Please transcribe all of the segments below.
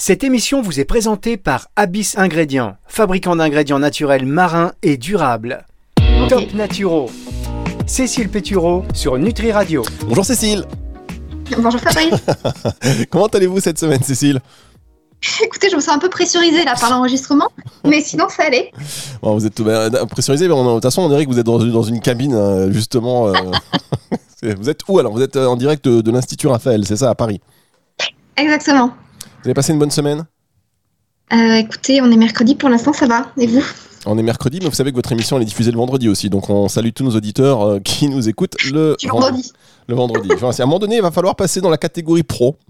Cette émission vous est présentée par Abyss Ingrédients, fabricant d'ingrédients naturels marins et durables. Top Naturo. Cécile Pétureau sur Nutri Radio. Bonjour Cécile. Bonjour Fabrice. Comment allez-vous cette semaine Cécile? Écoutez, je me sens un peu pressurisée là par l'enregistrement, mais sinon ça allait. Bon, vous êtes tout ben, pressurisée, mais de toute façon on dirait que vous êtes dans, dans une cabine euh, justement. euh, vous êtes où alors? Vous êtes euh, en direct de, de l'Institut Raphaël, c'est ça, à Paris? Exactement. Vous avez passé une bonne semaine? Euh, écoutez, on est mercredi pour l'instant, ça va. Et vous? On est mercredi, mais vous savez que votre émission elle est diffusée le vendredi aussi, donc on salue tous nos auditeurs euh, qui nous écoutent le vendredi. Le vendredi. Enfin, à un moment donné, il va falloir passer dans la catégorie pro.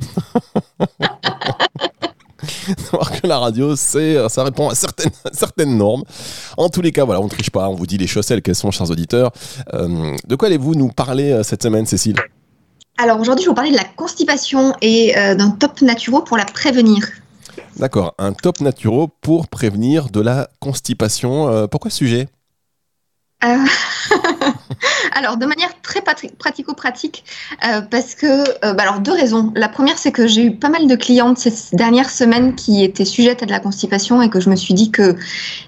Savoir que la radio, c'est, ça répond à certaines, à certaines normes. En tous les cas, voilà, on ne triche pas, on vous dit les choses telles qu'elles sont, chers auditeurs. Euh, de quoi allez-vous nous parler euh, cette semaine, Cécile? Alors aujourd'hui, je vais vous parler de la constipation et euh, d'un top naturo pour la prévenir. D'accord, un top naturo pour prévenir de la constipation. Euh, pourquoi ce sujet? Euh, alors, de manière très pratico-pratique, euh, parce que, euh, bah alors deux raisons. La première, c'est que j'ai eu pas mal de clientes ces dernières semaines qui étaient sujettes à de la constipation et que je me suis dit que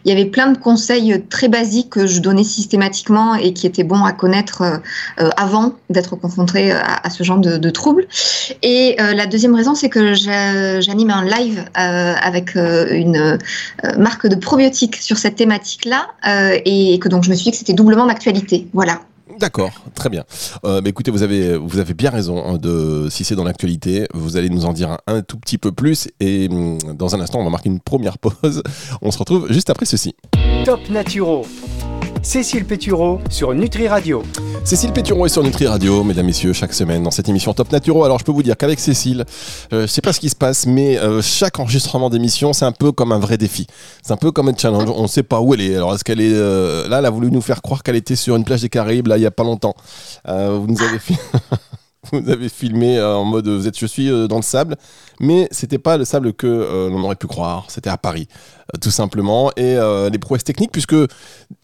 il y avait plein de conseils très basiques que je donnais systématiquement et qui étaient bons à connaître euh, avant d'être confrontée à, ce genre de, de troubles. Et la deuxième raison, c'est que j'a- j'anime un live avec une marque de probiotiques sur cette thématique-là et que donc je me suis dit que c'était doublement d'actualité. Voilà. D'accord, très bien. Euh, bah, écoutez, vous avez, bien raison. hein, de, si c'est dans l'actualité, vous allez nous en dire un, un tout petit peu plus. Et hum, dans un instant, on va marquer une première pause. On se retrouve juste après ceci. Top Naturo. Cécile Pétureau sur Nutri Radio. Cécile Pétureau est sur Nutri Radio, mesdames, messieurs, chaque semaine dans cette émission Top Naturo. Alors, je peux vous dire qu'avec Cécile, euh, je sais pas ce qui se passe, mais euh, chaque enregistrement d'émission, c'est un peu comme un vrai défi. C'est un peu comme un challenge. On ne sait pas où elle est. Alors, est-ce qu'elle est euh, là Elle a voulu nous faire croire qu'elle était sur une plage des Caraïbes, là, il y a pas longtemps. Euh, vous nous avez fi- Vous avez filmé euh, en mode vous êtes je suis euh, dans le sable, mais c'était pas le sable que euh, l'on aurait pu croire. C'était à Paris, euh, tout simplement. Et euh, les prouesses techniques, puisque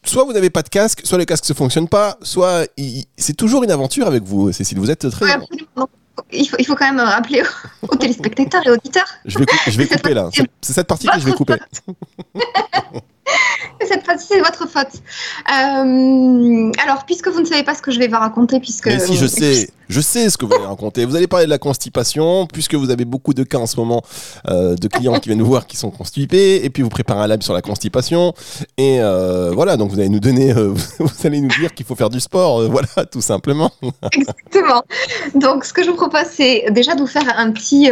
soit vous n'avez pas de casque, soit les casques ne fonctionnent pas, soit il- c'est toujours une aventure avec vous, Cécile. Vous êtes très. Ouais, Il faut, il faut quand même rappeler aux, aux téléspectateurs et auditeurs Je vais, cou- je vais couper là. C'est- C'est cette partie que je vais couper. cette fois-ci c'est votre faute. Euh, alors, puisque vous ne savez pas ce que je vais vous raconter, puisque Mais si je sais, je sais ce que vous allez raconter. Vous allez parler de la constipation, puisque vous avez beaucoup de cas en ce moment euh, de clients qui viennent vous voir qui sont constipés, et puis vous préparez un lab sur la constipation, et euh, voilà. Donc vous allez nous donner, vous allez nous dire qu'il faut faire du sport, voilà, tout simplement. Exactement. Donc, ce que je vous propose, c'est déjà de vous faire un petit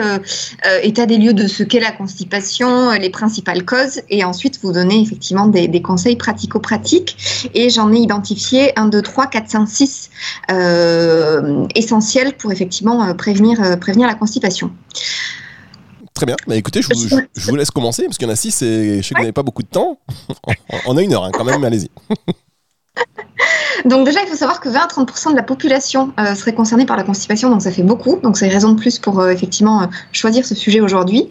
état des lieux de ce qu'est la constipation, les principales causes, et ensuite vous donner effectivement des, des conseils pratico-pratiques. Et j'en ai identifié 1, 2, 3, 4, 5, 6 euh, essentiels pour effectivement euh, prévenir, euh, prévenir la constipation. Très bien. Bah, écoutez, je vous, je- je vous laisse commencer, parce qu'il y en a six, et je sais que vous n'avez pas beaucoup de temps. On a une heure hein, quand même, mais allez-y. Donc déjà, il faut savoir que 20 à 30% de la population euh, serait concernée par la constipation, donc ça fait beaucoup. Donc c'est raison de plus pour euh, effectivement euh, choisir ce sujet aujourd'hui.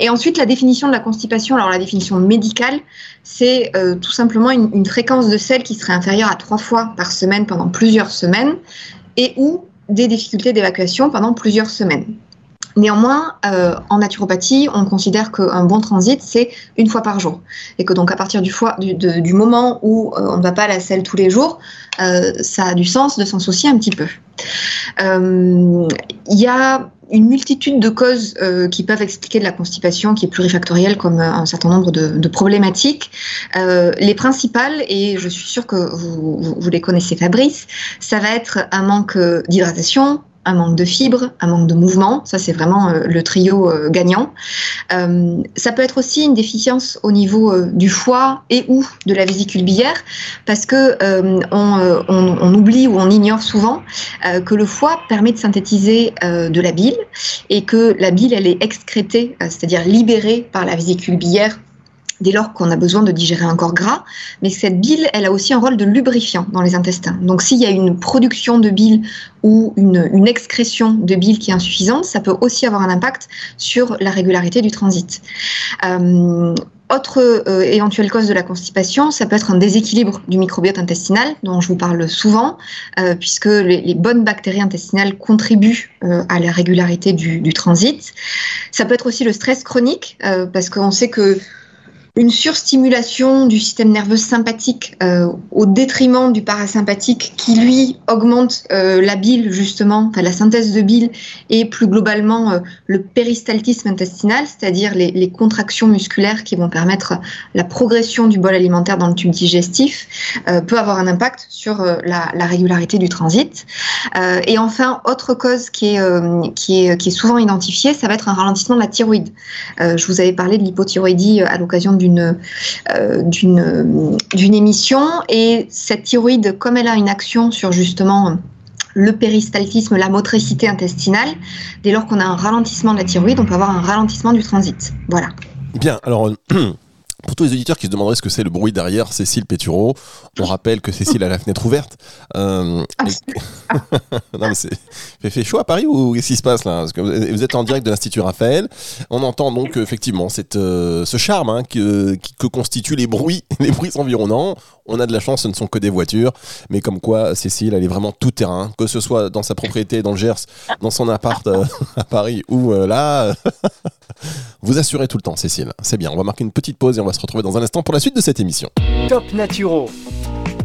Et ensuite, la définition de la constipation. Alors la définition médicale, c'est tout simplement une, une fréquence de sel qui serait inférieure à trois fois par semaine pendant plusieurs semaines, et ou des difficultés d'évacuation pendant plusieurs semaines. Néanmoins, euh, en naturopathie, on considère qu'un bon transit, c'est une fois par jour. Et que donc à partir du, moment où euh, on ne va pas à la selle tous les jours, euh, ça a du sens de s'en soucier un petit peu. Il y a une multitude de causes qui peuvent expliquer de la constipation qui est plurifactorielle comme un certain nombre de, problématiques. Les principales, et je suis sûre que vous, les connaissez Fabrice, ça va être un manque d'hydratation, un manque de fibres, un manque de mouvement, ça c'est vraiment euh, le trio euh, gagnant. Euh, ça peut être aussi une déficience au niveau du foie et ou de la vésicule biliaire, parce que on, oublie ou on ignore souvent que le foie permet de synthétiser de la bile et que la bile elle est excrétée, c'est-à-dire libérée par la vésicule biliaire dès lors qu'on a besoin de digérer un corps gras, mais cette bile, elle a aussi un rôle de lubrifiant dans les intestins. Donc s'il y a une production de bile ou une, excrétion de bile qui est insuffisante, ça peut aussi avoir un impact sur la régularité du transit. Euh, autre euh, éventuelle cause de la constipation, ça peut être un déséquilibre du microbiote intestinal, dont je vous parle souvent, euh, puisque les, bonnes bactéries intestinales contribuent à la régularité du, du, transit. Ça peut être aussi le stress chronique, parce qu'on sait que une surstimulation du système nerveux sympathique euh, au détriment du parasympathique qui lui augmente euh, la bile justement, la synthèse de bile et plus globalement euh, le péristaltisme intestinal, c'est-à-dire les, contractions musculaires qui vont permettre la progression du bol alimentaire dans le tube digestif, peut avoir un impact sur la, la, régularité du transit. et enfin, autre cause qui, est, qui est souvent identifiée, ça va être un ralentissement de la thyroïde. je vous avais parlé de l'hypothyroïdie à l'occasion du euh, d'une émission. Et cette thyroïde, comme elle a une action sur justement le péristaltisme, la motricité intestinale, dès lors qu'on a un ralentissement de la thyroïde, on peut avoir un ralentissement du transit. Voilà. Bien, alors Pour tous les auditeurs qui se demanderaient ce que c'est le bruit derrière Cécile Pétureau, on rappelle que Cécile a la fenêtre ouverte. Euh, ah, non, mais c'est fait, fait chaud à Paris ou qu'est-ce qui se passe là? Parce que vous êtes en direct de l'Institut Raphaël. On entend donc effectivement cette, euh, ce charme hein, que, que constituent les bruits, les bruits environnants. On a de la chance, ce ne sont que des voitures, mais comme quoi Cécile, elle est vraiment tout terrain, que ce soit dans sa propriété, dans le Gers, dans son appart euh, à Paris ou là. vous assurez tout le temps, Cécile. C'est bien. On va marquer une petite pause et on va se retrouver dans un instant pour la suite de cette émission. Top Naturo.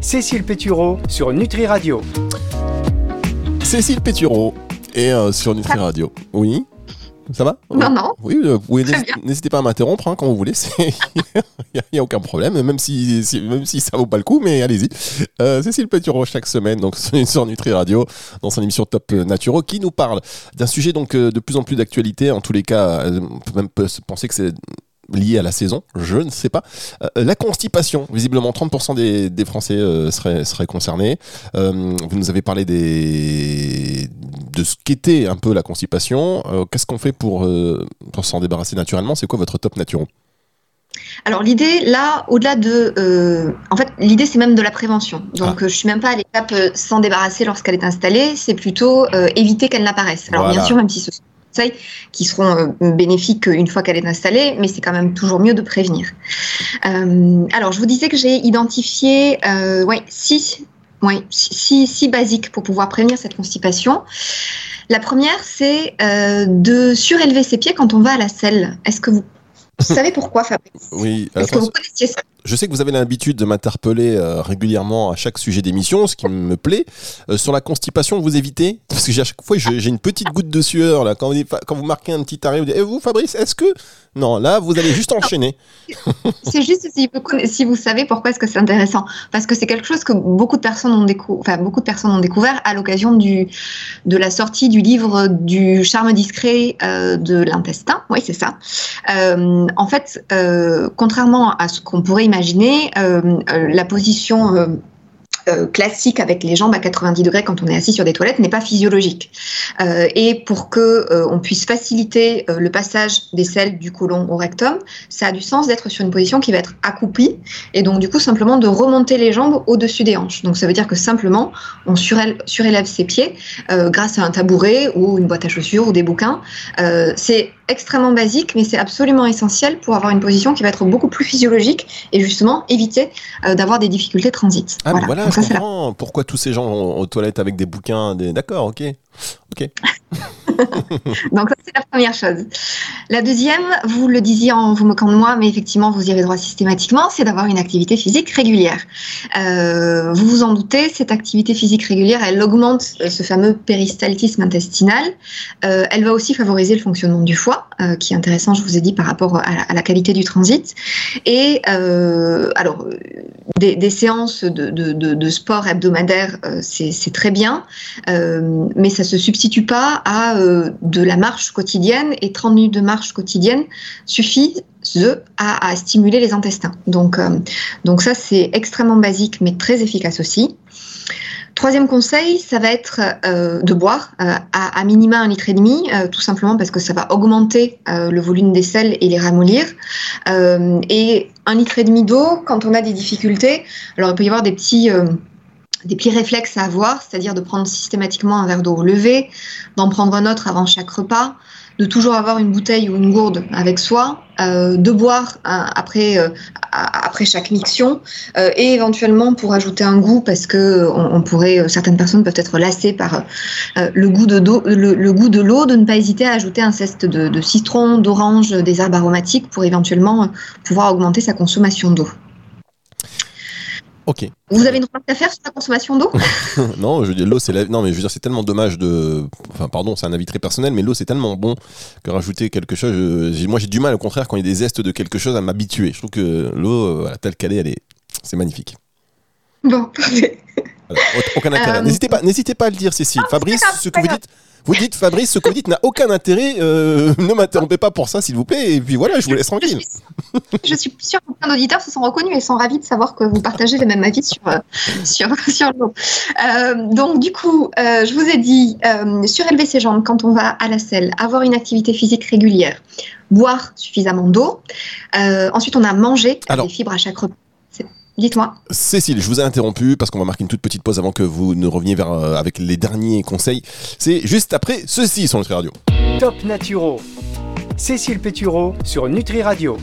Cécile Pétureau sur Nutri Radio. Cécile Pétureau et euh, sur Nutri Radio. Oui ça va Non, non. Oui, euh, n'hésitez pas à m'interrompre hein, quand vous voulez. Il n'y a, aucun problème, même si, même si ça vaut pas le coup, mais allez-y. Euh, Cécile Pétureau, chaque semaine, donc sur Nutri Radio, dans son émission Top Naturo, qui nous parle d'un sujet donc de plus en plus d'actualité. En tous les cas, on peut même penser que c'est lié à la saison, je ne sais pas. Euh, la constipation, visiblement 30% des, Français euh, seraient, seraient, concernés. Euh, vous nous avez parlé des, de ce qu'était un peu la constipation. Qu'est-ce qu'on fait pour, pour s'en débarrasser naturellement? C'est quoi votre top naturel? Alors l'idée, là, au-delà de, en fait, l'idée c'est même de la prévention. Donc je ah. je suis même pas à l'étape s'en débarrasser lorsqu'elle est installée, c'est plutôt éviter qu'elle n'apparaisse. Alors bien sûr, même si ce qui seront euh, bénéfiques une fois qu'elle est installée, mais c'est quand même toujours mieux de prévenir. Euh, alors, je vous disais que j'ai identifié euh, six, six, six, basiques pour pouvoir prévenir cette constipation. La première, c'est de surélever ses pieds quand on va à la selle. Est-ce que vous savez pourquoi, Fabrice? Oui. Est-ce que vous connaissiez ça je sais que vous avez l'habitude de m'interpeller euh, régulièrement à chaque sujet d'émission, ce qui me plaît. Euh, sur la constipation, vous évitez? Parce que à chaque fois, j'ai une petite goutte de sueur là. Quand vous, quand vous marquez un petit arrêt, vous dites Et eh, vous, Fabrice, est-ce que? Non, là, vous allez juste enchaîner. c'est juste si vous, si vous savez pourquoi est-ce que c'est intéressant. Parce que c'est quelque chose que beaucoup de personnes ont, décou enfin, beaucoup de personnes ont découvert à l'occasion de la sortie du livre du charme discret euh, de l'intestin. Oui, c'est ça. En fait, contrairement à ce qu'on pourrait imaginer, euh, euh, la position euh, euh, classique avec les jambes à 90 degrés quand on est assis sur des toilettes n'est pas physiologique. Euh, et pour que euh, on puisse faciliter le passage des selles du côlon au rectum, ça a du sens d'être sur une position qui va être accroupie et donc du coup simplement de remonter les jambes au-dessus des hanches. Donc ça veut dire que simplement on surélève ses pieds grâce à un tabouret ou une boîte à chaussures ou des bouquins. c'est extrêmement basique, mais c'est absolument essentiel pour avoir une position qui va être beaucoup plus physiologique et justement éviter d'avoir des difficultés de transit. Ah, voilà je comprends pourquoi tous ces gens vont aux toilettes avec des bouquins. Des... D'accord, ok. ok. Donc ça, c'est la première chose. La deuxième, vous le disiez en vous moquant de moi, mais effectivement, vous irez droit systématiquement, c'est d'avoir une activité physique régulière. Euh, vous vous en doutez, cette activité physique régulière, elle augmente euh, ce fameux péristaltisme intestinal. Euh, elle va aussi favoriser le fonctionnement du foie, qui est intéressant, je vous ai dit, par rapport à la, qualité du transit. Et alors, des, séances de, sport hebdomadaire, c'est très bien, mais ça se substitue pas à euh, de la marche quotidienne et 30 minutes de marche quotidienne suffisent à, stimuler les intestins. Donc, euh, donc ça, c'est extrêmement basique, mais très efficace aussi. Troisième conseil, ça va être euh, de boire à, minima un litre et demi, tout simplement parce que ça va augmenter le volume des selles et les ramollir. et un litre et demi d'eau, quand on a des difficultés, alors il peut y avoir des petits des petits réflexes à avoir, c'est-à-dire de prendre systématiquement un verre d'eau levé, d'en prendre un autre avant chaque repas, de toujours avoir une bouteille ou une gourde avec soi, euh, de boire hein, après, euh, après chaque miction euh, et éventuellement pour ajouter un goût parce que on, pourrait certaines personnes peuvent être lassées par le goût de le, goût de l'eau de ne pas hésiter à ajouter un zeste de, de citron, d'orange, des herbes aromatiques pour éventuellement pouvoir augmenter sa consommation d'eau. Ok. Vous avez une remarque à faire sur la consommation d'eau? Non, je veux dire l'eau c'est non mais je veux dire c'est tellement dommage de enfin pardon, c'est un avis très personnel mais l'eau c'est tellement bon que rajouter quelque chose moi j'ai du mal au contraire quand il y a des zestes de quelque chose à m'habituer. Je trouve que l'eau euh, telle qu'elle est elle est c'est magnifique. Bon, parfait. aucun intérêt. Euh, n'hésitez pas, n'hésitez pas à le dire, Cécile. Fabrice, ce que vous dites, vous dites, Fabrice, ce que vous dites n'a aucun intérêt. Euh, ne m'interrompez pas pour ça, s'il vous plaît. Et puis voilà, je vous laisse tranquille. Je suis sûre que plein d'auditeurs se sont reconnus et sont ravis de savoir que vous partagez le même avis sur, euh, sur, sur l'eau. Euh, donc, du coup, je vous ai dit, surélever ses jambes quand on va à la selle, avoir une activité physique régulière, boire suffisamment d'eau. ensuite, on a mangé des fibres à chaque repas. Dites-moi. Cécile, je vous ai interrompu parce qu'on va marquer une toute petite pause avant que vous ne reveniez vers, euh, avec les derniers conseils. C'est juste après ceci sur Nutri Radio. Top Naturo. Cécile Pétureau sur Nutri Radio.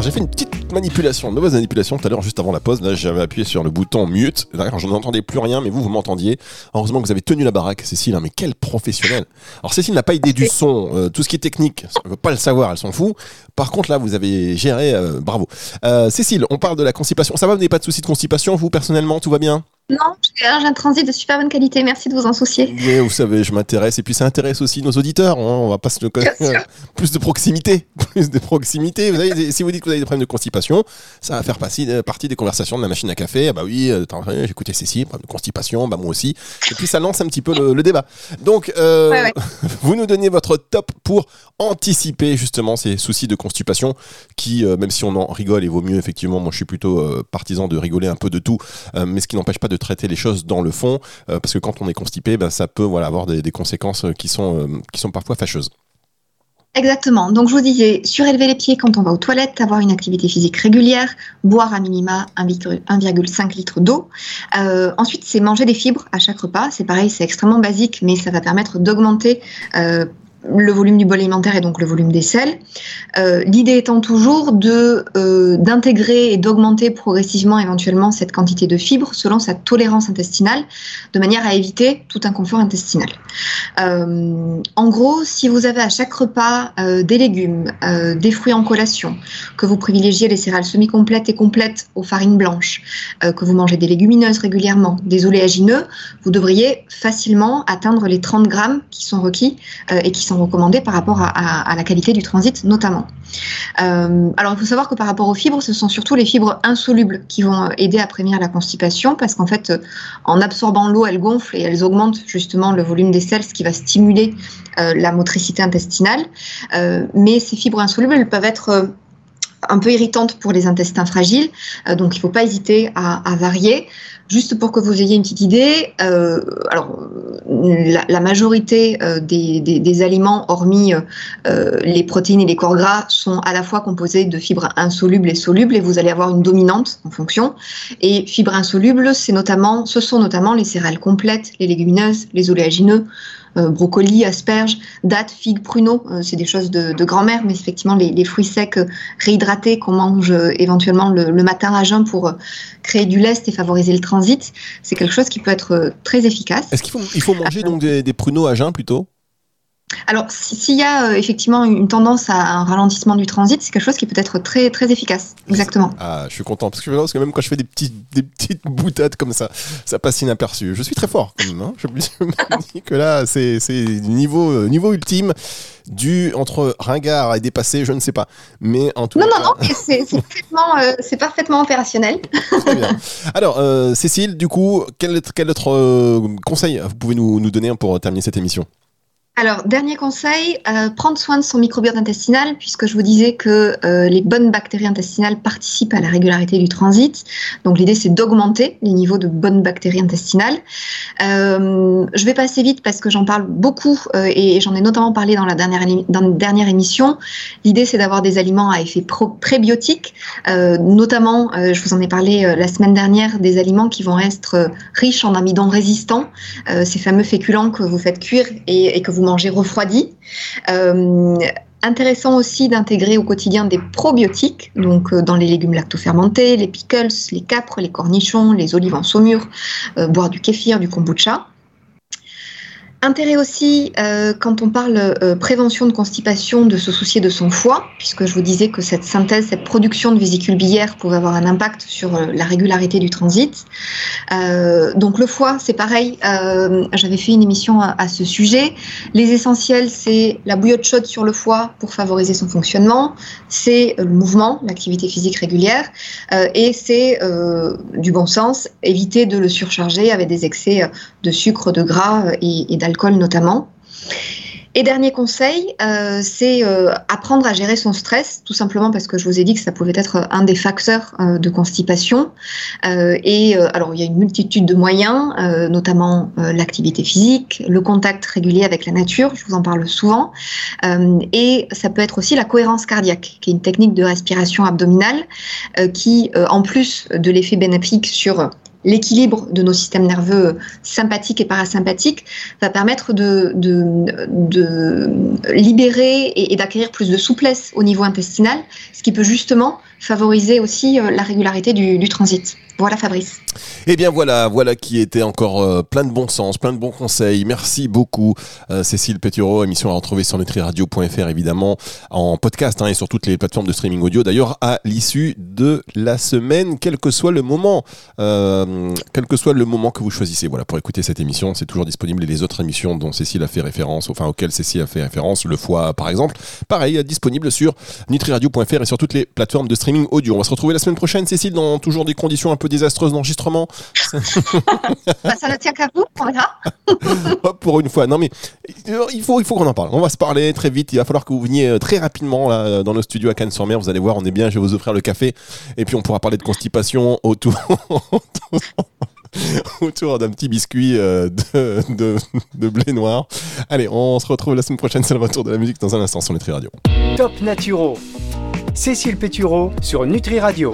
j'ai fait une petite manipulation, une mauvaise manipulation tout à l'heure juste avant la pause. Là j'avais appuyé sur le bouton mute. D'ailleurs je n'entendais plus rien, mais vous vous m'entendiez. Heureusement que vous avez tenu la baraque, Cécile. Hein, mais quel professionnel. Alors Cécile n'a pas idée du son, euh, tout ce qui est technique, elle veut pas le savoir, elle s'en fout. Par contre, là, vous avez géré, euh, bravo. Euh, Cécile, on parle de la constipation. Ça va, vous n'avez pas de soucis de constipation, vous, personnellement, tout va bien? Non, j'ai un transit de super bonne qualité. Merci de vous en soucier. Oui, vous savez, je m'intéresse. Et puis, ça intéresse aussi nos auditeurs. Hein. On va pas se plus de proximité. Plus de proximité. Vous si vous dites que vous avez des problèmes de constipation, ça va faire partie, euh, partie des conversations de la machine à café. Ah bah oui, j'ai écouté Cécile, problème de constipation, bah moi aussi. Et puis, ça lance un petit peu le, débat. Donc, vous nous donnez votre top pour anticiper justement ces soucis de constipation qui, euh, même si on en rigole, et vaut mieux effectivement, moi je suis plutôt euh, partisan de rigoler un peu de tout, euh, mais ce qui n'empêche pas de traiter les choses dans le fond, parce que quand on est constipé, ben, ça peut voilà, avoir des, conséquences qui sont, qui sont parfois fâcheuses. Exactement. Donc je vous disais, surélever les pieds quand on va aux toilettes, avoir une activité physique régulière, boire à minima 1,5 litre d'eau. ensuite, c'est manger des fibres à chaque repas. C'est pareil, c'est extrêmement basique, mais ça va permettre d'augmenter le volume du bol alimentaire et donc le volume des sels. Euh, l'idée étant toujours euh, d'intégrer et d'augmenter progressivement éventuellement cette quantité de fibres selon sa tolérance intestinale, de manière à éviter tout inconfort intestinal. Euh, en gros, si vous avez à chaque repas des légumes, des fruits en collation, que vous privilégiez les céréales semi-complètes et complètes aux farines blanches, que vous mangez des légumineuses régulièrement, des oléagineux, vous devriez facilement atteindre les 30 grammes qui sont requis et qui sont recommandés par rapport à, la qualité du transit notamment. Euh, alors il faut savoir que par rapport aux fibres, ce sont surtout les fibres insolubles qui vont aider à prévenir la constipation parce qu'en fait, euh, en absorbant l'eau, elles gonflent et elles augmentent justement le volume des selles, ce qui va stimuler euh, la motricité intestinale. mais ces fibres insolubles, elles peuvent être un peu irritantes pour les intestins fragiles, donc il ne faut pas hésiter à varier. Juste pour que vous ayez une petite idée, euh, alors la, majorité euh, des, aliments, hormis euh, les protéines et les corps gras, sont à la fois composés de fibres insolubles et solubles, et vous allez avoir une dominante en fonction. Et fibres insolubles, notamment, ce sont notamment les céréales complètes, les légumineuses, les oléagineux, euh, brocoli, asperges, dattes, figues, pruneaux. Euh, c'est des choses de, grand-mère, mais effectivement, les, fruits secs euh, réhydratés qu'on mange éventuellement le, matin à jeun pour créer du lest et favoriser le transit, c'est quelque chose qui peut être très efficace. Est-ce qu'il faut, il faut manger donc des, des pruneaux à jeun plutôt? Alors, s'il y a euh, effectivement une tendance à un ralentissement du transit, c'est quelque chose qui peut être très très efficace. Exactement. Ah, je suis content parce que, parce que même quand je fais des petites des petites boutades comme ça, ça passe inaperçu. Je suis très fort quand même. Hein. je me dis que là, c'est niveau euh, niveau ultime du entre ringard et dépassé, je ne sais pas. Mais en tout non, cas... non, non, c'est parfaitement, euh, parfaitement, opérationnel. Très bien. Alors, Cécile, du coup, quel, quel autre conseil vous pouvez nous, nous donner pour terminer cette émission? Alors, dernier conseil, euh, prendre soin de son microbiote intestinal, puisque je vous disais que euh, les bonnes bactéries intestinales participent à la régularité du transit. Donc, l'idée, c'est d'augmenter les niveaux de bonnes bactéries intestinales. Euh, je vais passer vite parce que j'en parle beaucoup et j'en ai notamment parlé dans la dernière, dans la dernière émission. L'idée, c'est d'avoir des aliments à effet prébiotique, notamment, je vous en ai parlé la semaine dernière, des aliments qui vont être riches en amidon résistant, ces fameux féculents que vous faites cuire et, et que vous manger refroidi. Intéressant aussi d'intégrer au quotidien des probiotiques, donc dans les légumes lactofermentés, les pickles, les capres, les cornichons, les olives en saumure, boire du kéfir, du kombucha. Intérêt aussi, euh, quand on parle euh, prévention de constipation, de se soucier de son foie, puisque je vous disais que cette synthèse, cette production de vésicules biliaires pouvait avoir un impact sur euh, la régularité du transit. donc le foie, c'est pareil, j'avais fait une émission à, à, ce sujet. Les essentiels, c'est la bouillotte chaude sur le foie pour favoriser son fonctionnement, c'est le mouvement, l'activité physique régulière, et c'est du bon sens, éviter de le surcharger avec des excès de sucre, de gras et, d'alcool notamment. Et dernier conseil, euh, c'est euh, apprendre à gérer son stress, tout simplement parce que je vous ai dit que ça pouvait être un des facteurs euh, de constipation. et alors, il y a une multitude de moyens, notamment l'activité physique, le contact régulier avec la nature, je vous en parle souvent. et ça peut être aussi la cohérence cardiaque, qui est une technique de respiration abdominale qui, en plus de l'effet bénéfique sur l'équilibre de nos systèmes nerveux sympathiques et parasympathiques va permettre de, libérer et, d'acquérir plus de souplesse au niveau intestinal, ce qui peut justement favoriser aussi euh, la régularité du transit. Voilà Fabrice. Eh bien voilà, voilà qui était encore euh, plein de bon sens, plein de bons conseils. Merci beaucoup euh, Cécile Pétureau, émission à retrouver sur nutriradio.fr évidemment, en podcast hein, et sur toutes les plateformes de streaming audio. D'ailleurs à l'issue de la semaine, quel que soit le moment, quel que soit le moment que vous choisissez. Voilà pour écouter cette émission, c'est toujours disponible et les autres émissions dont Cécile a fait référence, enfin auxquelles Cécile a fait référence, le foie par exemple, pareil disponible sur nutriradio.fr et sur toutes les plateformes de streaming audio. On va se retrouver la semaine prochaine Cécile dans toujours des conditions un peu désastreuse d'enregistrement. Bah, ça ne tient qu'à vous, on verra. pour une fois. Non, mais il faut, il faut qu'on en parle. On va se parler très vite. Il va falloir que vous veniez euh, très rapidement là, dans nos studios à Cannes-sur-Mer. Vous allez voir, on est bien. Je vais vous offrir le café. Et puis, on pourra parler de constipation autour. autour d'un petit biscuit euh, de, blé noir. Allez, on se retrouve la semaine prochaine. C'est le retour de la musique dans un instant sur Nutri Radio. Top Naturo. Cécile Pétureau sur Nutri Radio.